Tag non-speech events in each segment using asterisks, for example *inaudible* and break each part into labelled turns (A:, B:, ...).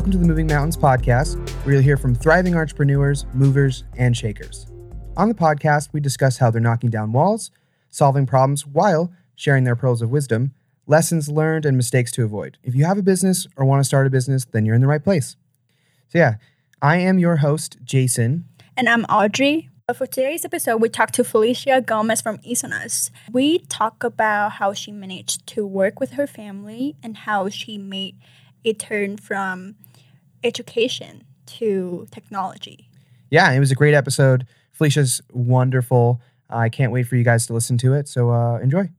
A: Welcome to the Moving Mountains podcast, where you'll hear from thriving entrepreneurs, movers, and shakers. On the podcast, we discuss how they're knocking down walls, solving problems while sharing their pearls of wisdom, lessons learned, and mistakes to avoid. If you have a business or want to start a business, then you're in the right place. So, yeah, I am your host, Jason.
B: And I'm Audrey. For today's episode, we talked to Felicia Gomez from ESONUS. We talk about how she managed to work with her family and how she made a turn from education to technology.
A: Yeah, it was a great episode. Felicia's wonderful. I can't wait for you guys to listen to it. So uh, enjoy.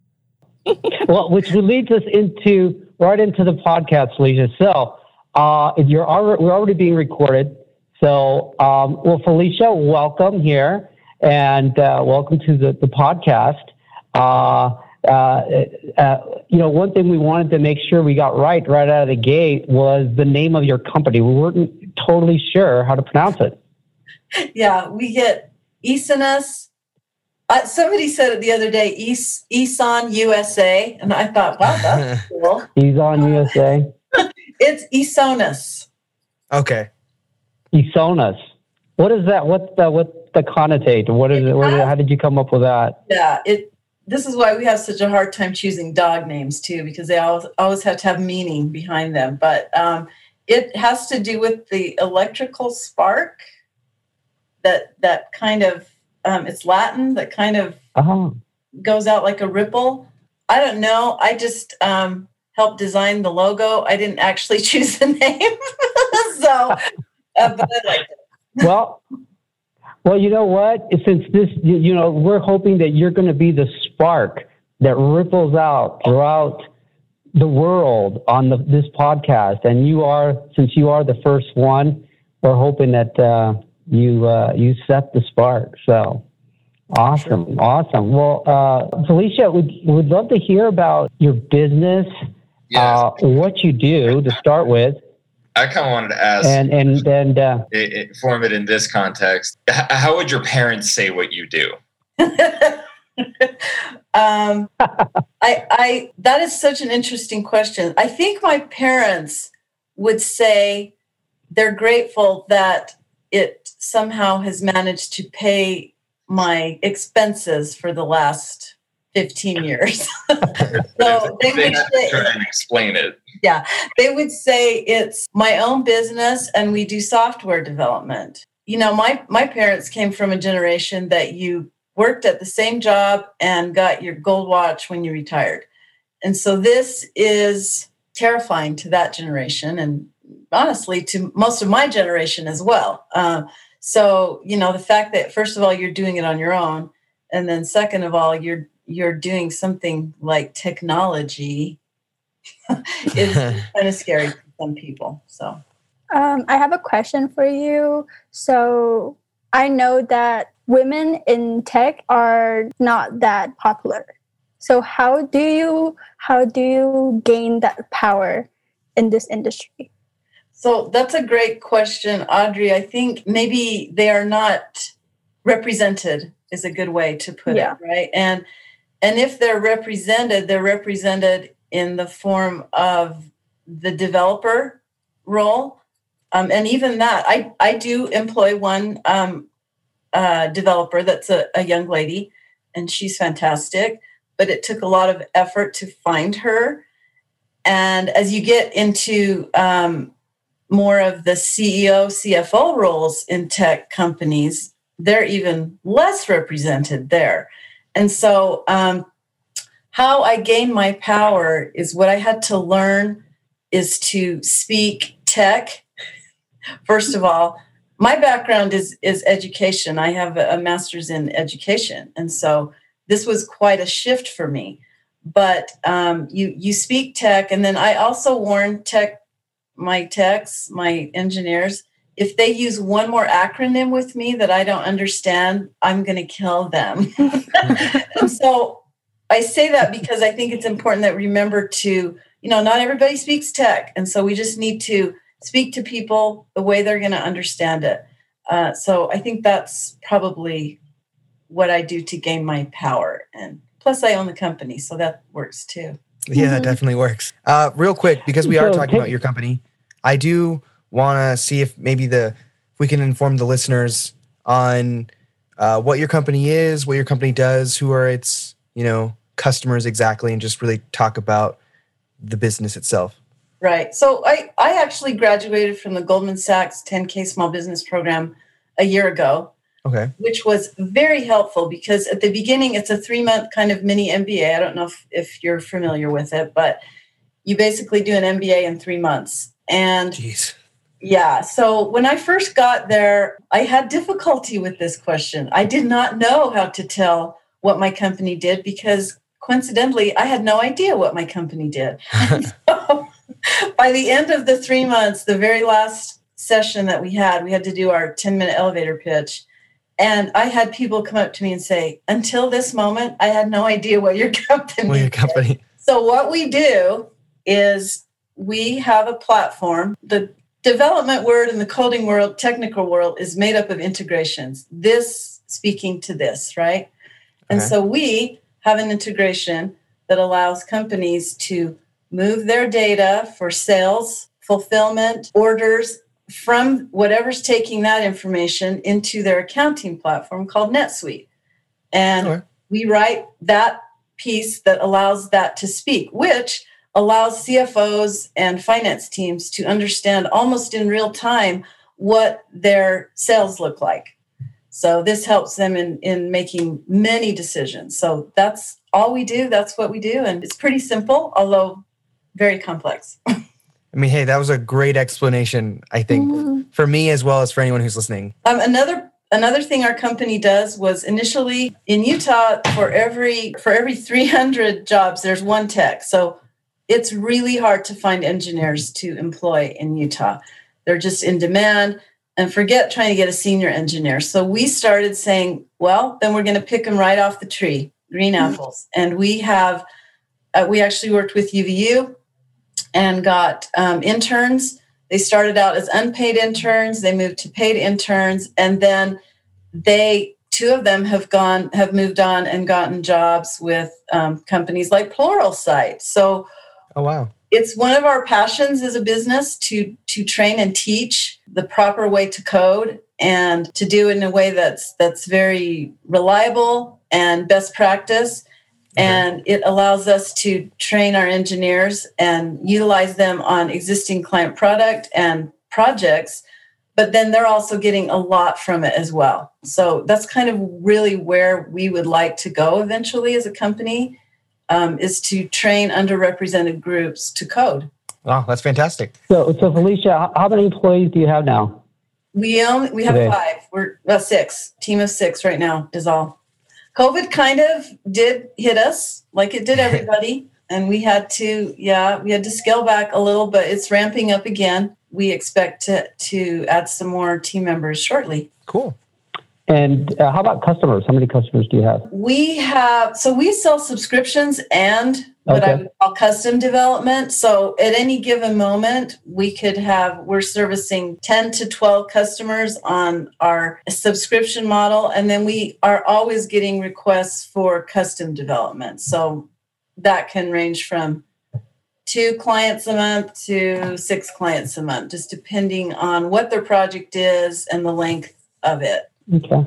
A: *laughs*
C: well, which leads us into right into the podcast, Felicia. So uh, you're already, we're already being recorded. So, um, well, Felicia, welcome here and uh, welcome to the, the podcast. Uh, uh, you know, one thing we wanted to make sure we got right right out of the gate was the name of your company. We weren't totally sure how to pronounce it. *laughs*
D: Yeah, we get ESONUS. Uh, somebody said it the other day, Es- ESON USA, and I thought, wow, that's *laughs* cool.
C: ESON USA. *laughs*
D: it's ESONUS.
A: Okay.
C: ESONUS. What is that? What's the what the connotate? What is it? What is it? How did you come up with that?
D: Yeah, it this is why we have such a hard time choosing dog names too, because they always always have to have meaning behind them. But um, it has to do with the electrical spark that that kind of um, it's Latin that kind of
C: uh-huh.
D: goes out like a ripple. I don't know. I just um, helped design the logo. I didn't actually *laughs* choose the name, *laughs* so uh, but I liked it.
C: well, well, you know what? Since this, you know, we're hoping that you're going to be the spark that ripples out throughout the world on the, this podcast, and you are, since you are the first one, we're hoping that uh, you uh, you set the spark. So awesome, awesome. Well, uh, Felicia, would would love to hear about your business,
E: Yes.
C: uh, what you do to start with,
E: I kind of wanted to ask,
C: and and and uh,
E: it, it, form it in this context. H- how would your parents say what you do? *laughs*
D: um, I, I that is such an interesting question. I think my parents would say they're grateful that it somehow has managed to pay my expenses for the last 15 years. *laughs* so they
E: they
D: would
E: to
D: say,
E: try and explain it.
D: Yeah, they would say it's my own business and we do software development. You know, my my parents came from a generation that you worked at the same job and got your gold watch when you retired. And so this is terrifying to that generation and honestly to most of my generation as well. Uh, so, you know, the fact that first of all you're doing it on your own and then second of all you're you're doing something like technology is kind of scary for some people. So,
B: Um, I have a question for you. So I know that women in tech are not that popular. So how do you how do you gain that power in this industry?
D: so that's a great question, Audrey. I think maybe they are not represented is a good way to put
B: Yeah.
D: it, right? And and if they're represented, they're represented in the form of the developer role. Um, and even that, I, I do employ one um, uh, developer that's a, a young lady, and she's fantastic. But it took a lot of effort to find her. And as you get into um, more of the CEO, CFO roles in tech companies, they're even less represented there. And so, um, how I gain my power is what I had to learn is to speak tech. *laughs* First of all, my background is is education. I have a master's in education, and so this was quite a shift for me. But um, you you speak tech, and then I also warn tech my techs, my engineers, if they use one more acronym with me that I don't understand, I'm going to kill them. *laughs* and so I say that because I think it's important that remember to, you know, not everybody speaks tech. And so we just need to speak to people the way they're going to understand it. Uh, so I think that's probably what I do to gain my power. And plus, I own the company, so that works too.
A: Yeah, that
B: Mhm.
A: definitely works. Uh, real quick, because we are
C: So
A: talking
C: take-
A: about your company, I do want to see if maybe the if we can inform the listeners on uh, what your company is, what your company does, who are its you know customers exactly, and just really talk about the business itself.
D: Right. So I, I actually graduated from the Goldman Sachs 10K Small Business Program a year ago,
A: Okay.
D: which was very helpful because at the beginning it's a three month kind of mini MBA. I don't know if, if you're familiar with it, but you basically do an MBA in three months. And
A: Jeez.
D: yeah, so when I first got there, I had difficulty with this question. I did not know how to tell what my company did because coincidentally, I had no idea what my company did. so, *laughs* *laughs* by the end of the three months, the very last session that we had, we had to do our 10 minute elevator pitch. And I had people come up to me and say, until this moment, I had no idea what your *laughs* company
A: Well, your
D: did."
A: company.
D: So what we do is we have a platform. The development word in the coding world, technical world, is made up of integrations. This speaking to this, right? And
A: Okay.
D: so we have an integration that allows companies to move their data for sales, fulfillment, orders from whatever's taking that information into their accounting platform called NetSuite. And
A: Okay.
D: we write that piece that allows that to speak, which allows CFOs and finance teams to understand almost in real time what their sales look like. So this helps them in, in making many decisions. So that's all we do. That's what we do. And it's pretty simple, although very complex. *laughs*
A: I mean, hey, that was a great explanation. I think for me as well as for anyone who's listening.
D: Um, another another thing our company does was initially in Utah for every for every 300 jobs there's one tech. So it's really hard to find engineers to employ in Utah. They're just in demand and forget trying to get a senior engineer. So we started saying, well, then we're going to pick them right off the tree, green apples. And we have uh, we actually worked with UVU and got um, interns they started out as unpaid interns they moved to paid interns and then they two of them have gone have moved on and gotten jobs with um, companies like pluralsight so
A: Oh wow.
D: It's one of our passions as a business to to train and teach the proper way to code and to do it in a way that's that's very reliable and best practice. And it allows us to train our engineers and utilize them on existing client product and projects but then they're also getting a lot from it as well. So that's kind of really where we would like to go eventually as a company um, is to train underrepresented groups to code
A: Wow, that's fantastic.
C: So, so Felicia, how, how many employees do you have now?
D: we only we have
C: Today.
D: five we're uh, six team of six right now is all covid kind of did hit us like it did *laughs* everybody and we had to yeah we had to scale back a little but it's ramping up again we expect to to add some more team members shortly
A: Cool.
C: And uh, how about customers? How many customers do you have?
D: we have so we sell subscriptions and what I would call custom development. So at any given moment, we could have we're servicing 10 to 12 customers on our subscription model. And then we are always getting requests for custom development. So that can range from two clients a month to six clients a month, just depending on what their project is and the length of it.
C: Okay.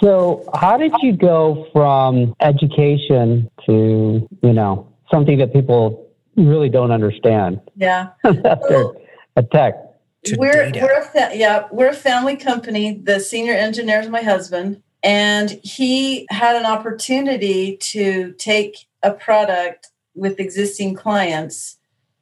C: So, how did you go from education to, you know, something that people really don't understand
D: Yeah. *laughs*
C: after a tech?
A: To
D: we're
A: data.
D: we're a fa- yeah we're a family company. The senior engineer is my husband, and he had an opportunity to take a product with existing clients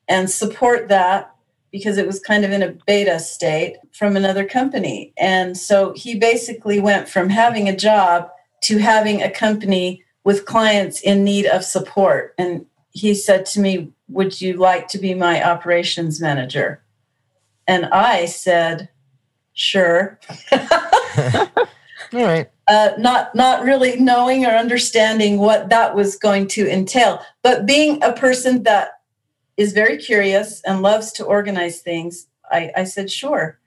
D: and support that because it was kind of in a beta state from another company. And so he basically went from having a job to having a company with clients in need of support. And he said to me, Would you like to be my operations manager? And I said, Sure. *laughs*
A: All right.
D: uh, not not really knowing or understanding what that was going to entail, but being a person that is very curious and loves to organize things, I, I said sure,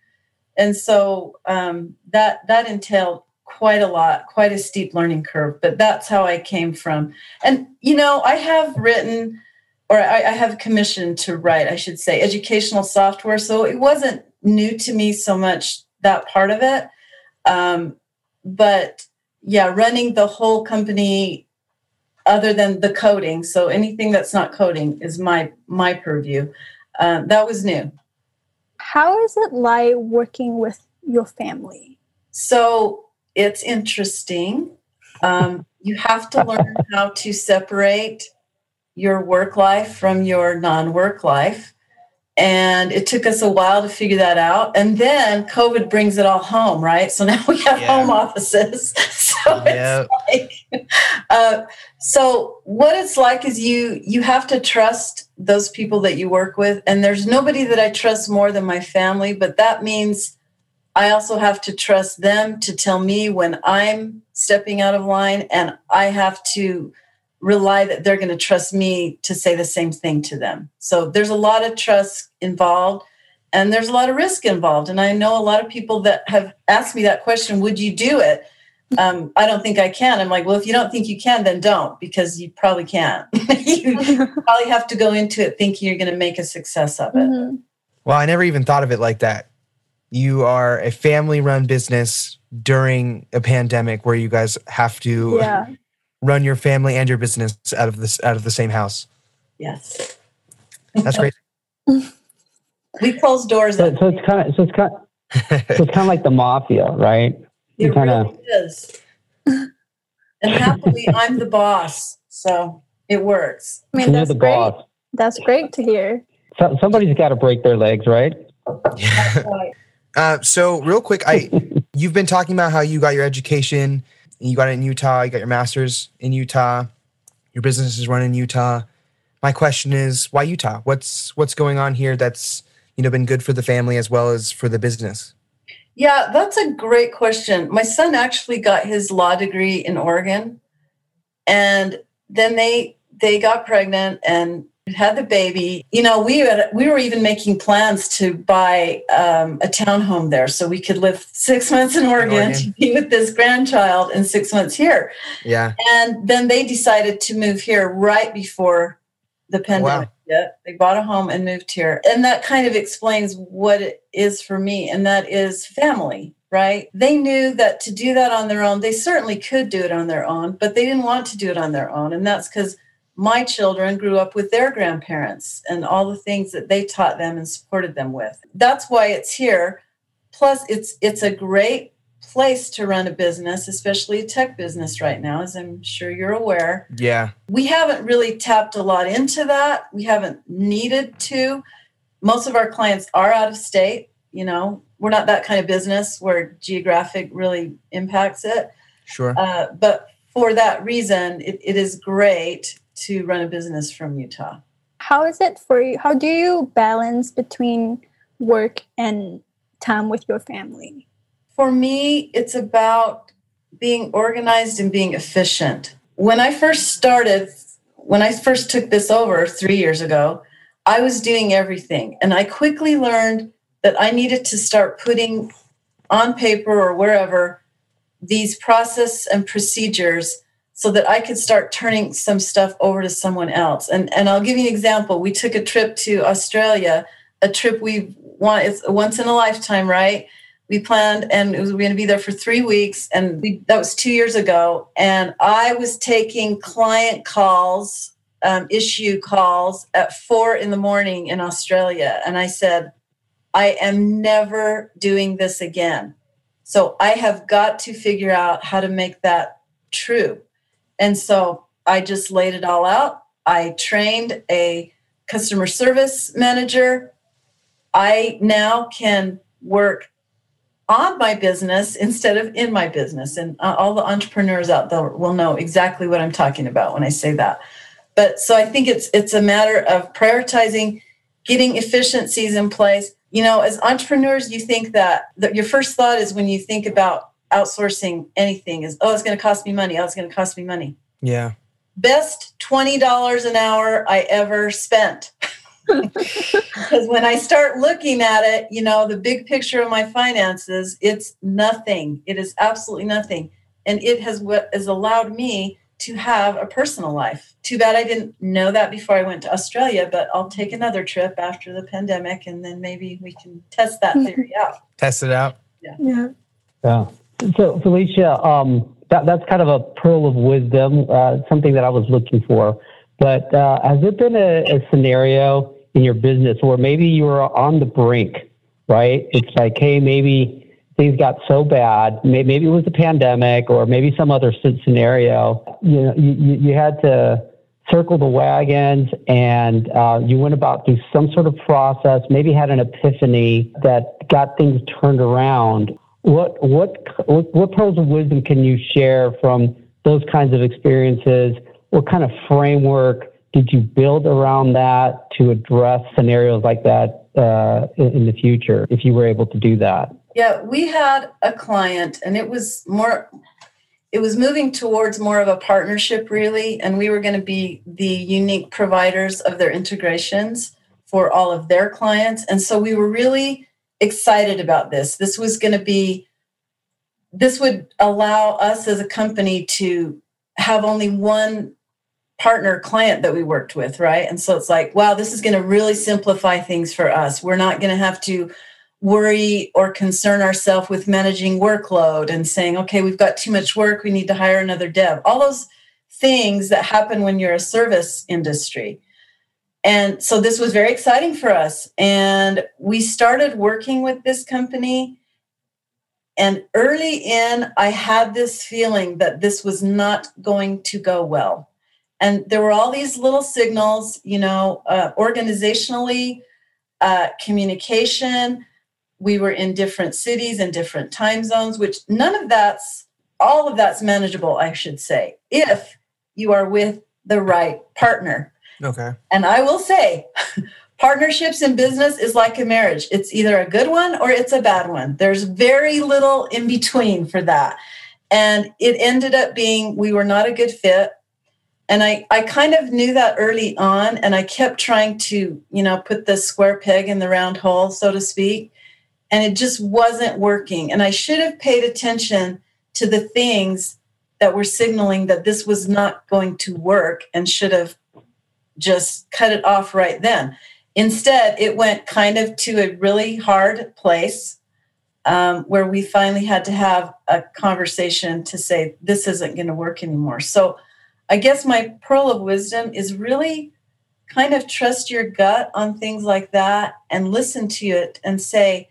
D: and so um, that that entailed quite a lot, quite a steep learning curve. But that's how I came from, and you know I have written or I, I have commission to write, I should say, educational software. So it wasn't new to me so much that part of it. Um, but yeah, running the whole company other than the coding. So anything that's not coding is my my purview. Um, that was new.
B: How is it like working with your family?
D: So it's interesting. Um, you have to learn how to separate your work life from your non-work life and it took us a while to figure that out and then covid brings it all home right so now we have
A: Yeah.
D: home offices *laughs* so
A: Yep.
D: it's like uh, so what it's like is you you have to trust those people that you work with and there's nobody that i trust more than my family but that means i also have to trust them to tell me when i'm stepping out of line and i have to rely that they're going to trust me to say the same thing to them. So there's a lot of trust involved and there's a lot of risk involved. And I know a lot of people that have asked me that question would you do it? Um, I don't think I can. I'm like, well, if you don't think you can, then don't because you probably can't. *laughs* you *laughs* probably have to go into it thinking you're going to make a success of it.
B: Mhm.
A: Well, I never even thought of it like that. You are a family run business during a pandemic where you guys have to
B: Yeah.
A: run your family and your business out of this out of the same house.
D: Yes.
A: That's great.
D: We close doors.
C: So, so it's kind of so it's kind so it's kind of like the mafia, right? You
D: It
C: kinda-
D: really is. *laughs* And happily, I'm the boss. So it works.
B: I mean,
C: You're
B: that's
C: the
B: great.
C: boss.
B: That's great to hear.
C: So, somebody's got to break their legs, right? *laughs*
D: Right.
A: uh, so real quick, I *laughs* you've been talking about how you got your education, you got it in Utah, you got your master's in Utah, your business is run in Utah. My question is, why Utah? What's what's going on here that's you know been good for the family as well as for the business?
D: Yeah, that's a great question. My son actually got his law degree in Oregon, and then they they got pregnant and had the baby. You know, we had, we were even making plans to buy um, a townhome there so we could live six months in Oregon,
A: Oregon.
D: to be with this grandchild and six months here.
A: Yeah.
D: And then they decided to move here right before the pandemic. hit. They bought a home and moved here. And that kind of explains what it is for me, and that is family, right? They knew that to do that on their own, they certainly could do it on their own, but they didn't want to do it on their own. And that's because my children grew up with their grandparents and all the things that they taught them and supported them with. That's why it's here. Plus, it's it's a great place to run a business, especially a tech business right now, as I'm sure you're aware.
A: Yeah.
D: We haven't really tapped a lot into that. We haven't needed to. Most of our clients are out of state. You know, we're not that kind of business where geographic really impacts it.
A: Sure.
D: Uh, but for that reason, it, it is great to run a business from Utah.
B: How is it for you? How do you balance between work and time with your family?
D: For me, it's about being organized and being efficient. When I first started, when I first took this over three years ago, I was doing everything. And I quickly learned that I needed to start putting on paper or wherever these process and procedures so that I could start turning some stuff over to someone else. And, and I'll give you an example. We took a trip to Australia, a trip we want, it's once in a lifetime, right? We planned and it was, we were going to be there for three weeks and we, that was two years ago and i was taking client calls um, issue calls at four in the morning in australia and i said i am never doing this again. So i have got to figure out how to make that true. And so i just laid it all out. I trained a customer service manager. I now can work on my business instead of in my business. And uh, all the entrepreneurs out there will know exactly what I'm talking about when I say that. But so I think it's it's a matter of prioritizing, getting efficiencies in place. You know, as entrepreneurs, you think that, that your first thought is when you think about outsourcing anything is, oh, it's going to cost me money. Oh, it's going to cost me money.
A: Yeah.
D: Best $20 an hour I ever spent. Because when I start looking at it, you know, the big picture of my finances, it's nothing. It is absolutely nothing. And it has what has allowed me to have a personal life. Too bad I didn't know that before I went to Australia, but I'll take another trip after the pandemic and then maybe we can test that theory out.
A: Test it out.
B: Yeah.
C: Yeah. yeah. So, Felicia, um, that, that's kind of a pearl of wisdom, uh, something that I was looking for. But uh, has there been a, a scenario in your business where maybe you were on the brink, right? It's like, hey, maybe things got so bad. Maybe, maybe it was the pandemic or maybe some other scenario. You know, you, you had to circle the wagons and uh, you went about through some sort of process, maybe had an epiphany that got things turned around. What, what, what, what pearls of wisdom can you share from those kinds of experiences? What kind of framework did you build around that to address scenarios like that uh, in, the future if you were able to do that?
D: Yeah, we had a client and it was more it was moving towards more of a partnership really and we were going to be the unique providers of their integrations for all of their clients and so we were really excited about this this was going to be this would allow us as a company to have only one partner client that we worked with right and so it's like wow this is going to really simplify things for us we're not going to have to worry or concern ourselves with managing workload and saying, okay, we've got too much work, we need to hire another dev. All those things that happen when you're a service industry. And so this was very exciting for us. And we started working with this company. And early in, I had this feeling that this was not going to go well. And there were all these little signals, you know, uh, organizationally, uh, communication, we were in different cities and different time zones, which none of that's all of that's manageable, I should say, if you are with the right partner.
A: Okay.
D: And I will say, *laughs* partnerships in business is like a marriage. It's either a good one or it's a bad one. There's very little in between for that. And it ended up being we were not a good fit. And I, I kind of knew that early on, and I kept trying to, you know, put the square peg in the round hole, so to speak and it just wasn't working. And I should have paid attention to the things that were signaling that this was not going to work and should have just cut it off right then. Instead, it went kind of to a really hard place um, where we finally had to have a conversation to say, this isn't going to work anymore. So I guess my pearl of wisdom is really kind of trust your gut on things like that and listen to it and say,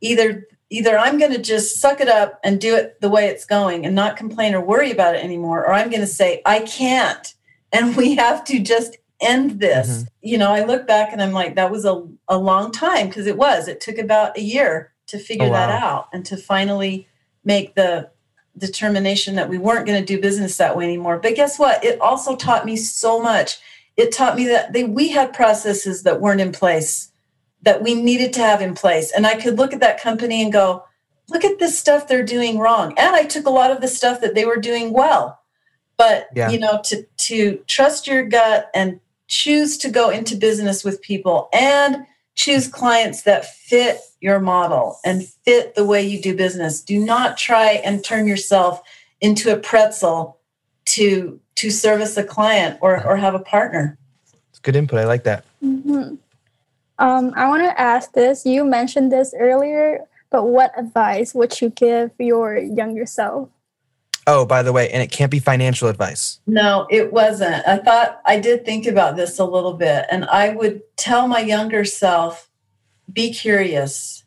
D: either either I'm going to just suck it up and do it the way it's going and not complain or worry about it anymore, or I'm going to say, I can't. And we have to just end this. Mm-hmm. You know, I look back and I'm like, that was a, a long time because it was. It took about a year to figure oh, wow. that out and to finally make the determination that we weren't going to do business that way anymore. But guess what? It also taught me so much. It taught me that they, we had processes that weren't in place that we needed to have in place. And I could look at that company and go, look at this stuff they're doing wrong. And I took a lot of the stuff that they were doing well. But yeah. you know, to to trust your gut and choose to go into business with people and choose clients that fit your model and fit the way you do business. Do not try and turn yourself into a pretzel to to service a client or or have a partner.
A: It's good input. I like that.
B: Mm-hmm. Um, I want to ask this. You mentioned this earlier, but what advice would you give your younger self?
A: Oh, by the way, and it can't be financial advice.
D: No, it wasn't. I thought I did think about this a little bit, and I would tell my younger self be curious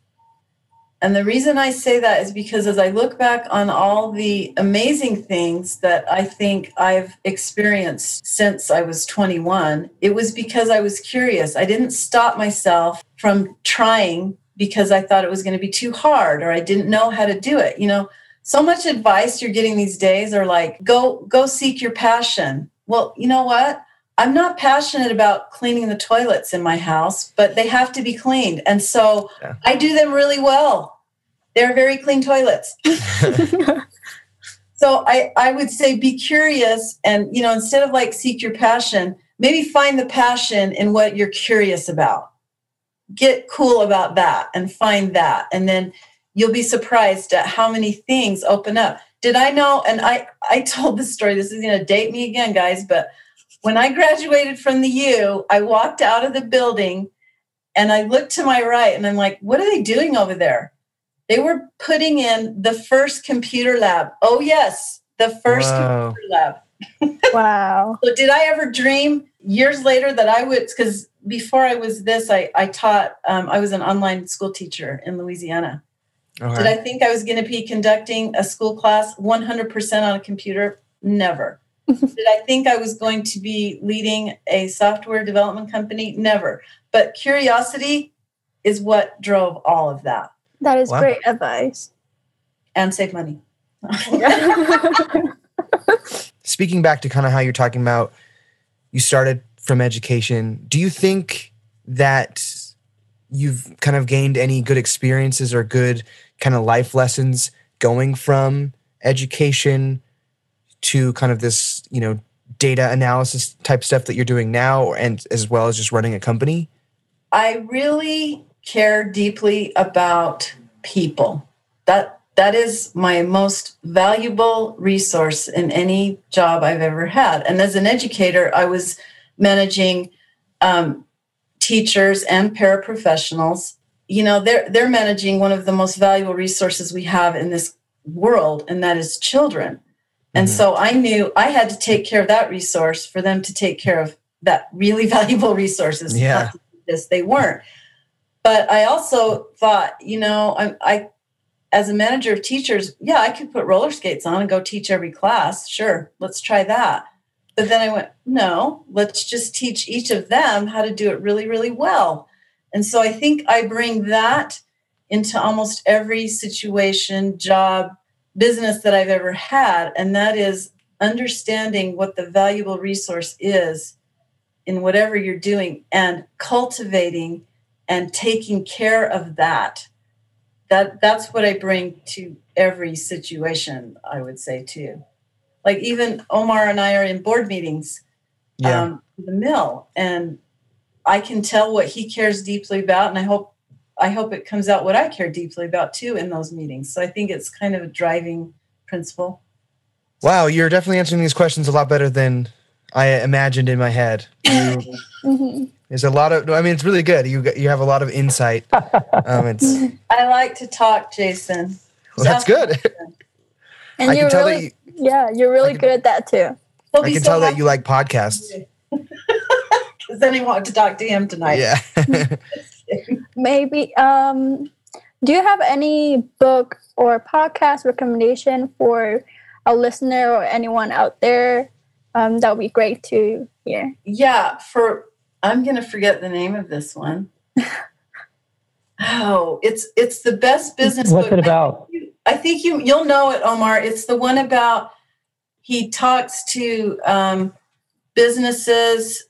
D: and the reason I say that is because as I look back on all the amazing things that I think I've experienced since I was 21, it was because I was curious. I didn't stop myself from trying because I thought it was going to be too hard or I didn't know how to do it. You know, so much advice you're getting these days are like go go seek your passion. Well, you know what? I'm not passionate about cleaning the toilets in my house, but they have to be cleaned. And so yeah. I do them really well. They're very clean toilets. *laughs* so I, I would say be curious and, you know, instead of like seek your passion, maybe find the passion in what you're curious about. Get cool about that and find that. And then you'll be surprised at how many things open up. Did I know? And I, I told this story. This is going to date me again, guys. But when I graduated from the U, I walked out of the building and I looked to my right and I'm like, what are they doing over there? They were putting in the first computer lab. Oh, yes, the first
A: Wow.
D: computer lab. *laughs*
B: Wow.
D: So did I ever dream years later that I would? Because before I was this, I I taught. Um, I was an online school teacher in Louisiana. Did I think I was going to be conducting a school class 100% on a computer? Never. Did I think I was going to be leading a software development company? Never. But curiosity is what drove all of that
B: That is
A: Wow.
B: great advice.
D: and save money. *laughs*
A: Speaking back to kind of how you're talking about, you started from education. Do you think that you've kind of gained any good experiences or good kind of life lessons going from education to kind of this, you know, data analysis type stuff that you're doing now, and as well as just running a company?
D: I really care deeply about people. That that is my most valuable resource in any job I've ever had. And as an educator, I was managing um, teachers and paraprofessionals. You know, they're they're managing one of the most valuable resources we have in this world, and that is children. And
A: Mhm.
D: so I knew I had to take care of that resource for them to take care of that really *laughs* valuable resources.
A: Yeah.
D: This they weren't. But I also thought, you know, I, I as a manager of teachers, yeah, I could put roller skates on and go teach every class. Sure, let's try that. But then I went, no, let's just teach each of them how to do it really, really well. And so I think I bring that into almost every situation, job, business that I've ever had. And that is understanding what the valuable resource is in whatever you're doing and cultivating and taking care of that that that's what i bring to every situation i would say too like even omar and i are in board meetings
A: Yeah.
D: um, the mill and i can tell what he cares deeply about and i hope i hope it comes out what i care deeply about too in those meetings so i think it's kind of a driving principle
A: wow, you're definitely answering these questions a lot better than I imagined in my head. You, *laughs*
B: hmm
A: there's a lot of, I mean, it's really good. You you have a lot of insight. Um, it's *laughs*
D: i like to talk jason
A: well, that's good.
B: And
A: I
B: you're
A: can tell
B: really,
A: that you,
B: yeah, you're really
A: can-
B: good at that too.
D: He'll
A: I can
D: so
A: tell that you like podcasts. *laughs*
D: because then he wanted to talk to him tonight
A: Yeah.
B: Maybe, um, do you have any book or podcast recommendation for a listener or anyone out there? Um, that would be great to hear.
D: Yeah, for I'm gonna forget the name of this one. oh, it's it's the best business
C: What's
D: book.
C: it about?
D: I think you you'll know it, Omar. It's the one about he talks to um, businesses,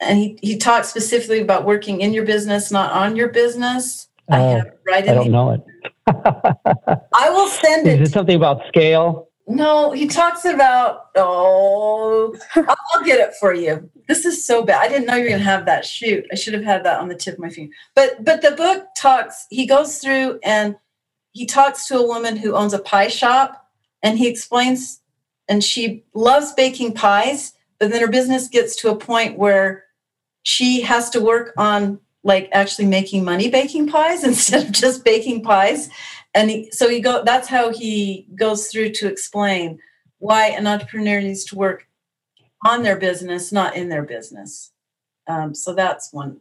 D: and he he talks specifically about working in your business, not on your business. I
C: Oh,
D: have right
C: I
D: in.
C: don't
D: The,
C: know it. *laughs*
D: I will send
C: Is
D: it.
C: it something about scale?
D: No, he talks about oh, I'll, I'll get it for you. This is so bad. I didn't know you were gonna have that. Shoot, I should have had that on the tip of my finger. But but the book talks. He goes through and he talks to a woman who owns a pie shop, and he explains. And she loves baking pies, but then her business gets to a point where she has to work on like actually making money baking pies *laughs* instead of just baking pies and he, so he go that's how he goes through to explain why an entrepreneur needs to work on their business not in their business um, so that's one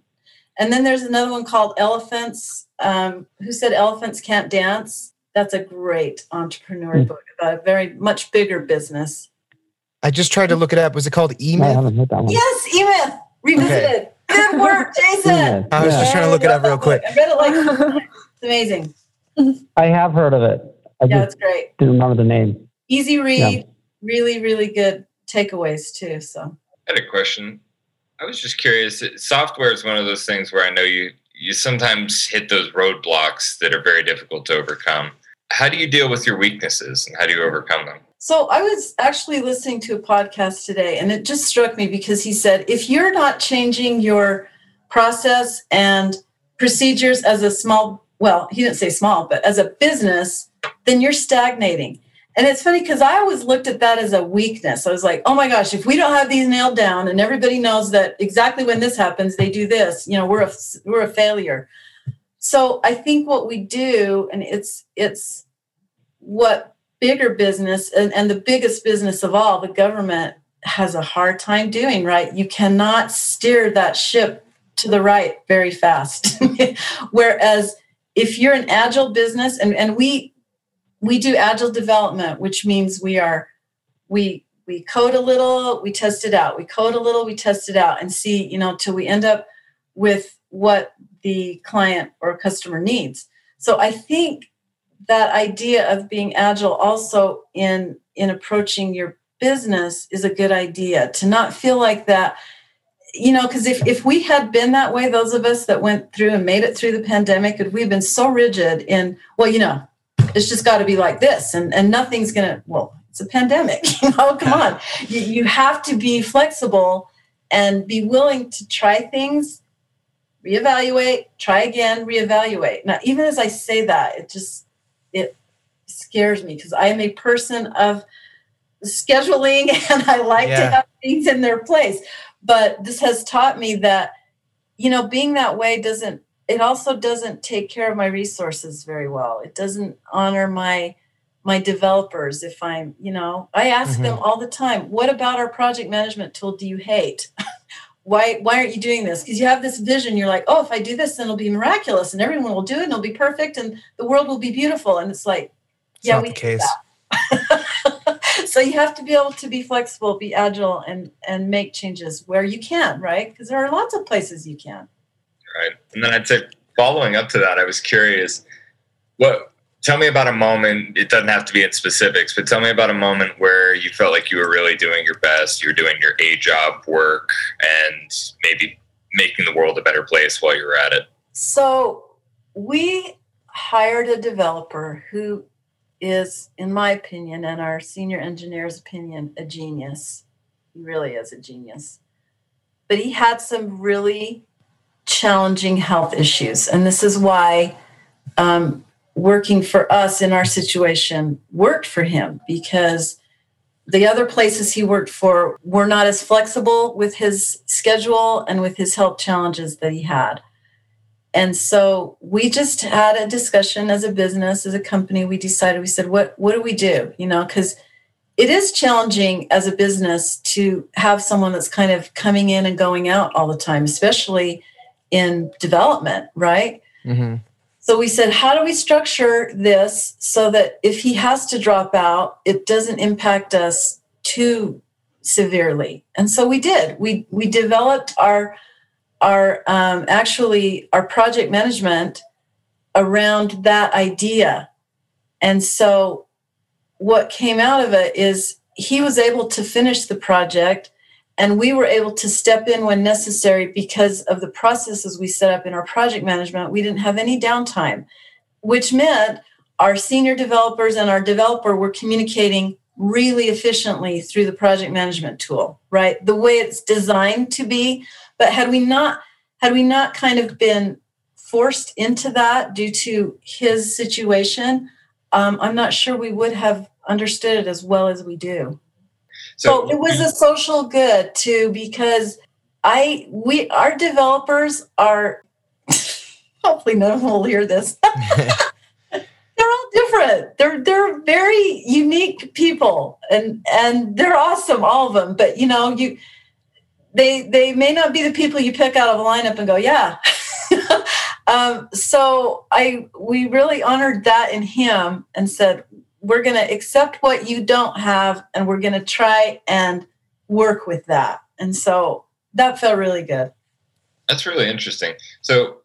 D: and then there's another one called elephants um, who said elephants can't dance that's a great entrepreneur
C: Hmm.
D: book about a very much bigger business
A: I just tried to look it up. Was it called
C: I
A: E-Myth?
C: haven't heard that one.
D: yes E-Myth revisited good work jason
C: Yeah,
A: I was
C: yeah.
A: just trying to look it up real quick.
D: i read it like *laughs* it's amazing
C: I have heard of it. I
D: yeah it's great
C: didn't remember the name.
D: easy read
C: Yeah.
D: really really good takeaways too so
E: I had a question. I was just curious. Software is one of those things where I know you you sometimes hit those roadblocks that are very difficult to overcome. How do you deal with your weaknesses and how do you overcome them?
D: So I was actually listening to a podcast today and it just struck me because he said if you're not changing your process and procedures as a small well, he didn't say small, but as a business, then you're stagnating. and it's funny because I always looked at that as a weakness. I was like, oh my gosh, if we don't have these nailed down and everybody knows that exactly when this happens, they do this, you know, we're a, we're a failure. So I think what we do, and it's, it's what bigger business and, and the biggest business of all, the government has a hard time doing, right? You cannot steer that ship to the right very fast. *laughs* Whereas if you're an agile business and, and we we do agile development, which means we are we we code a little, we test it out. We code a little, we test it out and see, you know, till we end up with what the client or customer needs. So I think that idea of being agile also in in approaching your business is a good idea. To not feel like that you know because if, if we had been that way those of us that went through and made it through the pandemic if we've been so rigid in well you know it's just got to be like this and, and nothing's gonna well it's a pandemic *laughs* you know come on. You, you have to be flexible and be willing to try things reevaluate try again reevaluate. Now even as i say that it just scares me because i am a person of scheduling *laughs* and i like yeah. to have things in their place. But this has taught me that you know being that way doesn't it also doesn't take care of my resources very well. It doesn't honor my my developers if i'm you know i ask mm-hmm. them all the time what about our project management tool do you hate? *laughs* Why why aren't you doing this? Because you have this vision you're like oh if i do this then it'll be miraculous and everyone will do it and it'll be perfect and the world will be beautiful. And it's like
A: it's yeah we the case. *laughs*
D: so you have to be able to be flexible be agile and and make changes where you can right? Because there are lots of places you can.
E: Right. And then i'd say following up to that i was curious what tell me about a moment it doesn't have to be in specifics but tell me about a moment where you felt like you were really doing your best you were doing your a job work and maybe making the world a better place while you were at it.
D: So we hired a developer who is, in my opinion, and our senior engineer's opinion, a genius. He really is a genius. But he had some really challenging health issues. And this is why um, working for us in our situation worked for him because the other places he worked for were not as flexible with his schedule and with his health challenges that he had. And so we just had a discussion as a business, as a company. We decided, we said, what, what do we do? You know, because it is challenging as a business to have someone that's kind of coming in and going out all the time, especially in development, right? Mm-hmm. So we said, how do we structure this so that if he has to drop out, it doesn't impact us too severely? And so we did. We we developed our our um, actually our project management around that idea. And so what came out of it is he was able to finish the project and we were able to step in when necessary because of the processes we set up in our project management. We didn't have any downtime, which meant our senior developers and our developer were communicating really efficiently through the project management tool, right? The way it's designed to be but had we not had we not kind of been forced into that due to his situation, um, I'm not sure we would have understood it as well as we do. So, so it was a social good too, because I we our developers are *laughs* hopefully none of them will hear this. *laughs* different. They're they're very unique people and and they're awesome, all of them. But you know, you they they may not be the people you pick out of a lineup and go, yeah. *laughs* um, so I we really honored that in him and said, we're going to accept what you don't have and we're going to try and work with that. And so that felt really good.
E: That's really interesting. So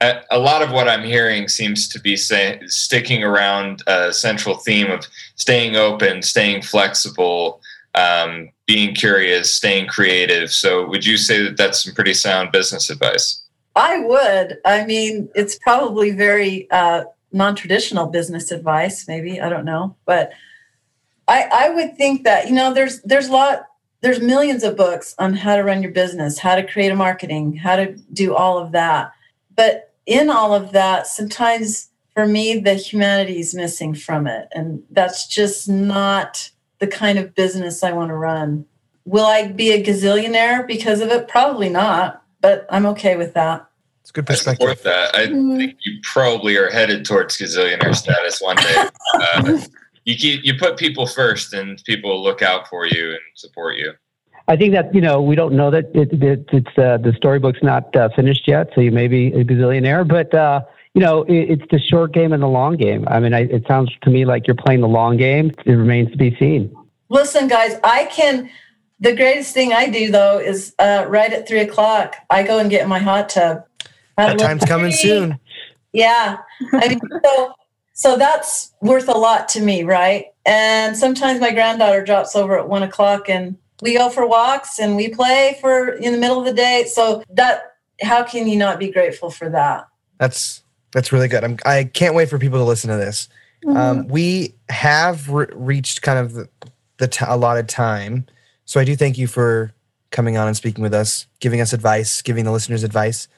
E: a lot of what I'm hearing seems to be say, sticking around a central theme of staying open, staying flexible, um, being curious, staying creative. So, would you say that that's some pretty sound business advice?
D: I would. I mean, it's probably very uh, non-traditional business advice. Maybe I don't know, but I, I would think that you know, there's there's a lot, there's millions of books on how to run your business, how to create a marketing, how to do all of that. But in all of that, sometimes for me, the humanity is missing from it. And that's just not the kind of business I want to run. Will I be a gazillionaire because of it? Probably not, but I'm okay with that.
A: It's good
E: I
A: perspective.
E: support that. I
B: Mhm.
E: think you probably are headed towards gazillionaire status one day. *laughs* Uh, you keep you put people first, and people will look out for you and support you.
C: I think that you know we don't know that it, it, it's uh, the storybook's not uh, finished yet, so you may be a gazillionaire. But uh, you know it, it's the short game and the long game. I mean, I, it sounds to me like you're playing the long game. It remains to be seen.
D: Listen, guys, I can. The greatest thing I do though is uh, right at three o'clock, I go and get in my hot tub. Have a
A: That
D: little
A: time's coming soon.
D: Yeah, I mean, *laughs* so so that's worth a lot to me, right? And sometimes my granddaughter drops over at one o'clock, and we go for walks and we play for in the middle of the day. So that how can you not be grateful for that?
A: That's that's really good. I'm, I can't wait for people to listen to this. Um, we have re- reached kind of the, the t- allotted time, so I do thank you for coming on and speaking with us, giving us advice, giving the listeners advice.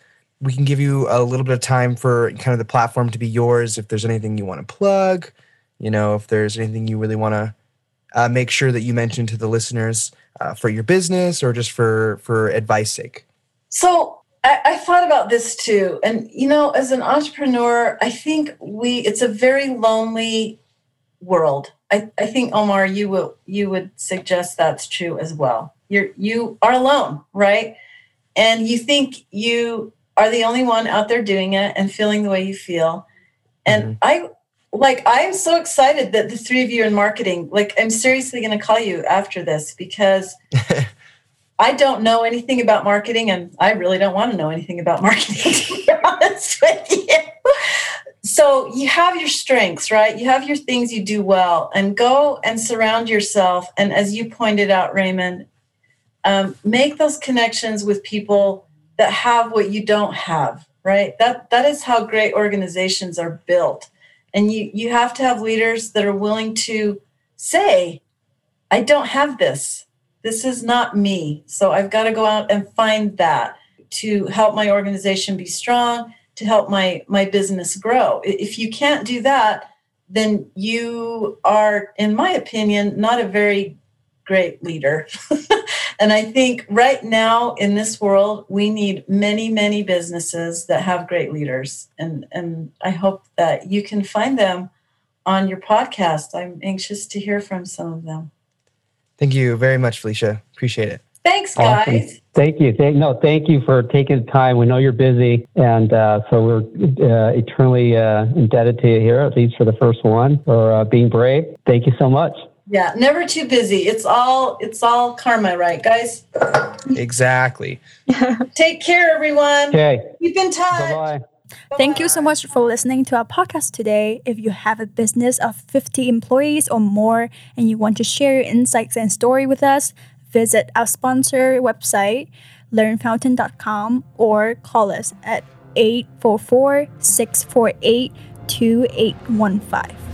A: We can give you a little bit of time for kind of the platform to be yours. If there's anything you want to plug, you know, if there's anything you really want to uh, make sure that you mention to the listeners uh, for your business or just for for advice sake.
D: So I, I thought about this too. And you know, as an entrepreneur, I think we it's a very lonely world. I, I think Omar, you will you would suggest that's true as well. You're you are alone, right? And you think you are the only one out there doing it and feeling the way you feel. And I like I'm so excited that the three of you are in marketing, like I'm seriously gonna call you after this because *laughs* I don't know anything about marketing, and I really don't want to know anything about marketing, *laughs* to be honest with you. So, you have your strengths, right? You have your things you do well, and go and surround yourself. And as you pointed out, Raymond, um, make those connections with people that have what you don't have, right? That that is how great organizations are built. And you you have to have leaders that are willing to say, I don't have this this is not me. So I've got to go out and find that to help my organization be strong, to help my my business grow. If you can't do that, then you are in my opinion not a very great leader. *laughs* and I think right now in this world we need many many businesses that have great leaders and and I hope that you can find them on your podcast. I'm anxious to hear from some of them.
A: Thank you very much, Felicia. Appreciate it.
D: Thanks,
C: Awesome.
D: guys.
C: Thank you. Thank no, thank you for taking the time. We know you're busy, and uh, so we're uh, eternally uh, indebted to you here, at least for the first one, for uh, being brave. Thank you so much.
D: Yeah, never too busy. It's all it's all karma, right, guys?
A: Exactly. *laughs*
D: Take care, everyone.
C: Okay.
D: Keep in touch.
C: Bye bye.
B: Thank you so much for listening to our podcast today. If you have a business of 50 employees or more and you want to share your insights and story with us, visit our sponsor website, learnfountain.com, or call us at 844 648 2815.